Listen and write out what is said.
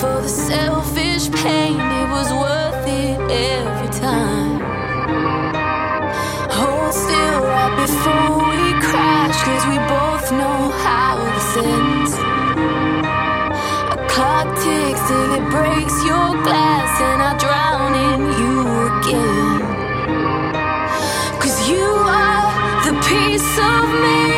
for the selfish pain, it was worth it every time. Hold still right before we crash, cause we both know how this ends. A clock ticks till it breaks your glass, and I drown in you again. Cause you are the piece of me.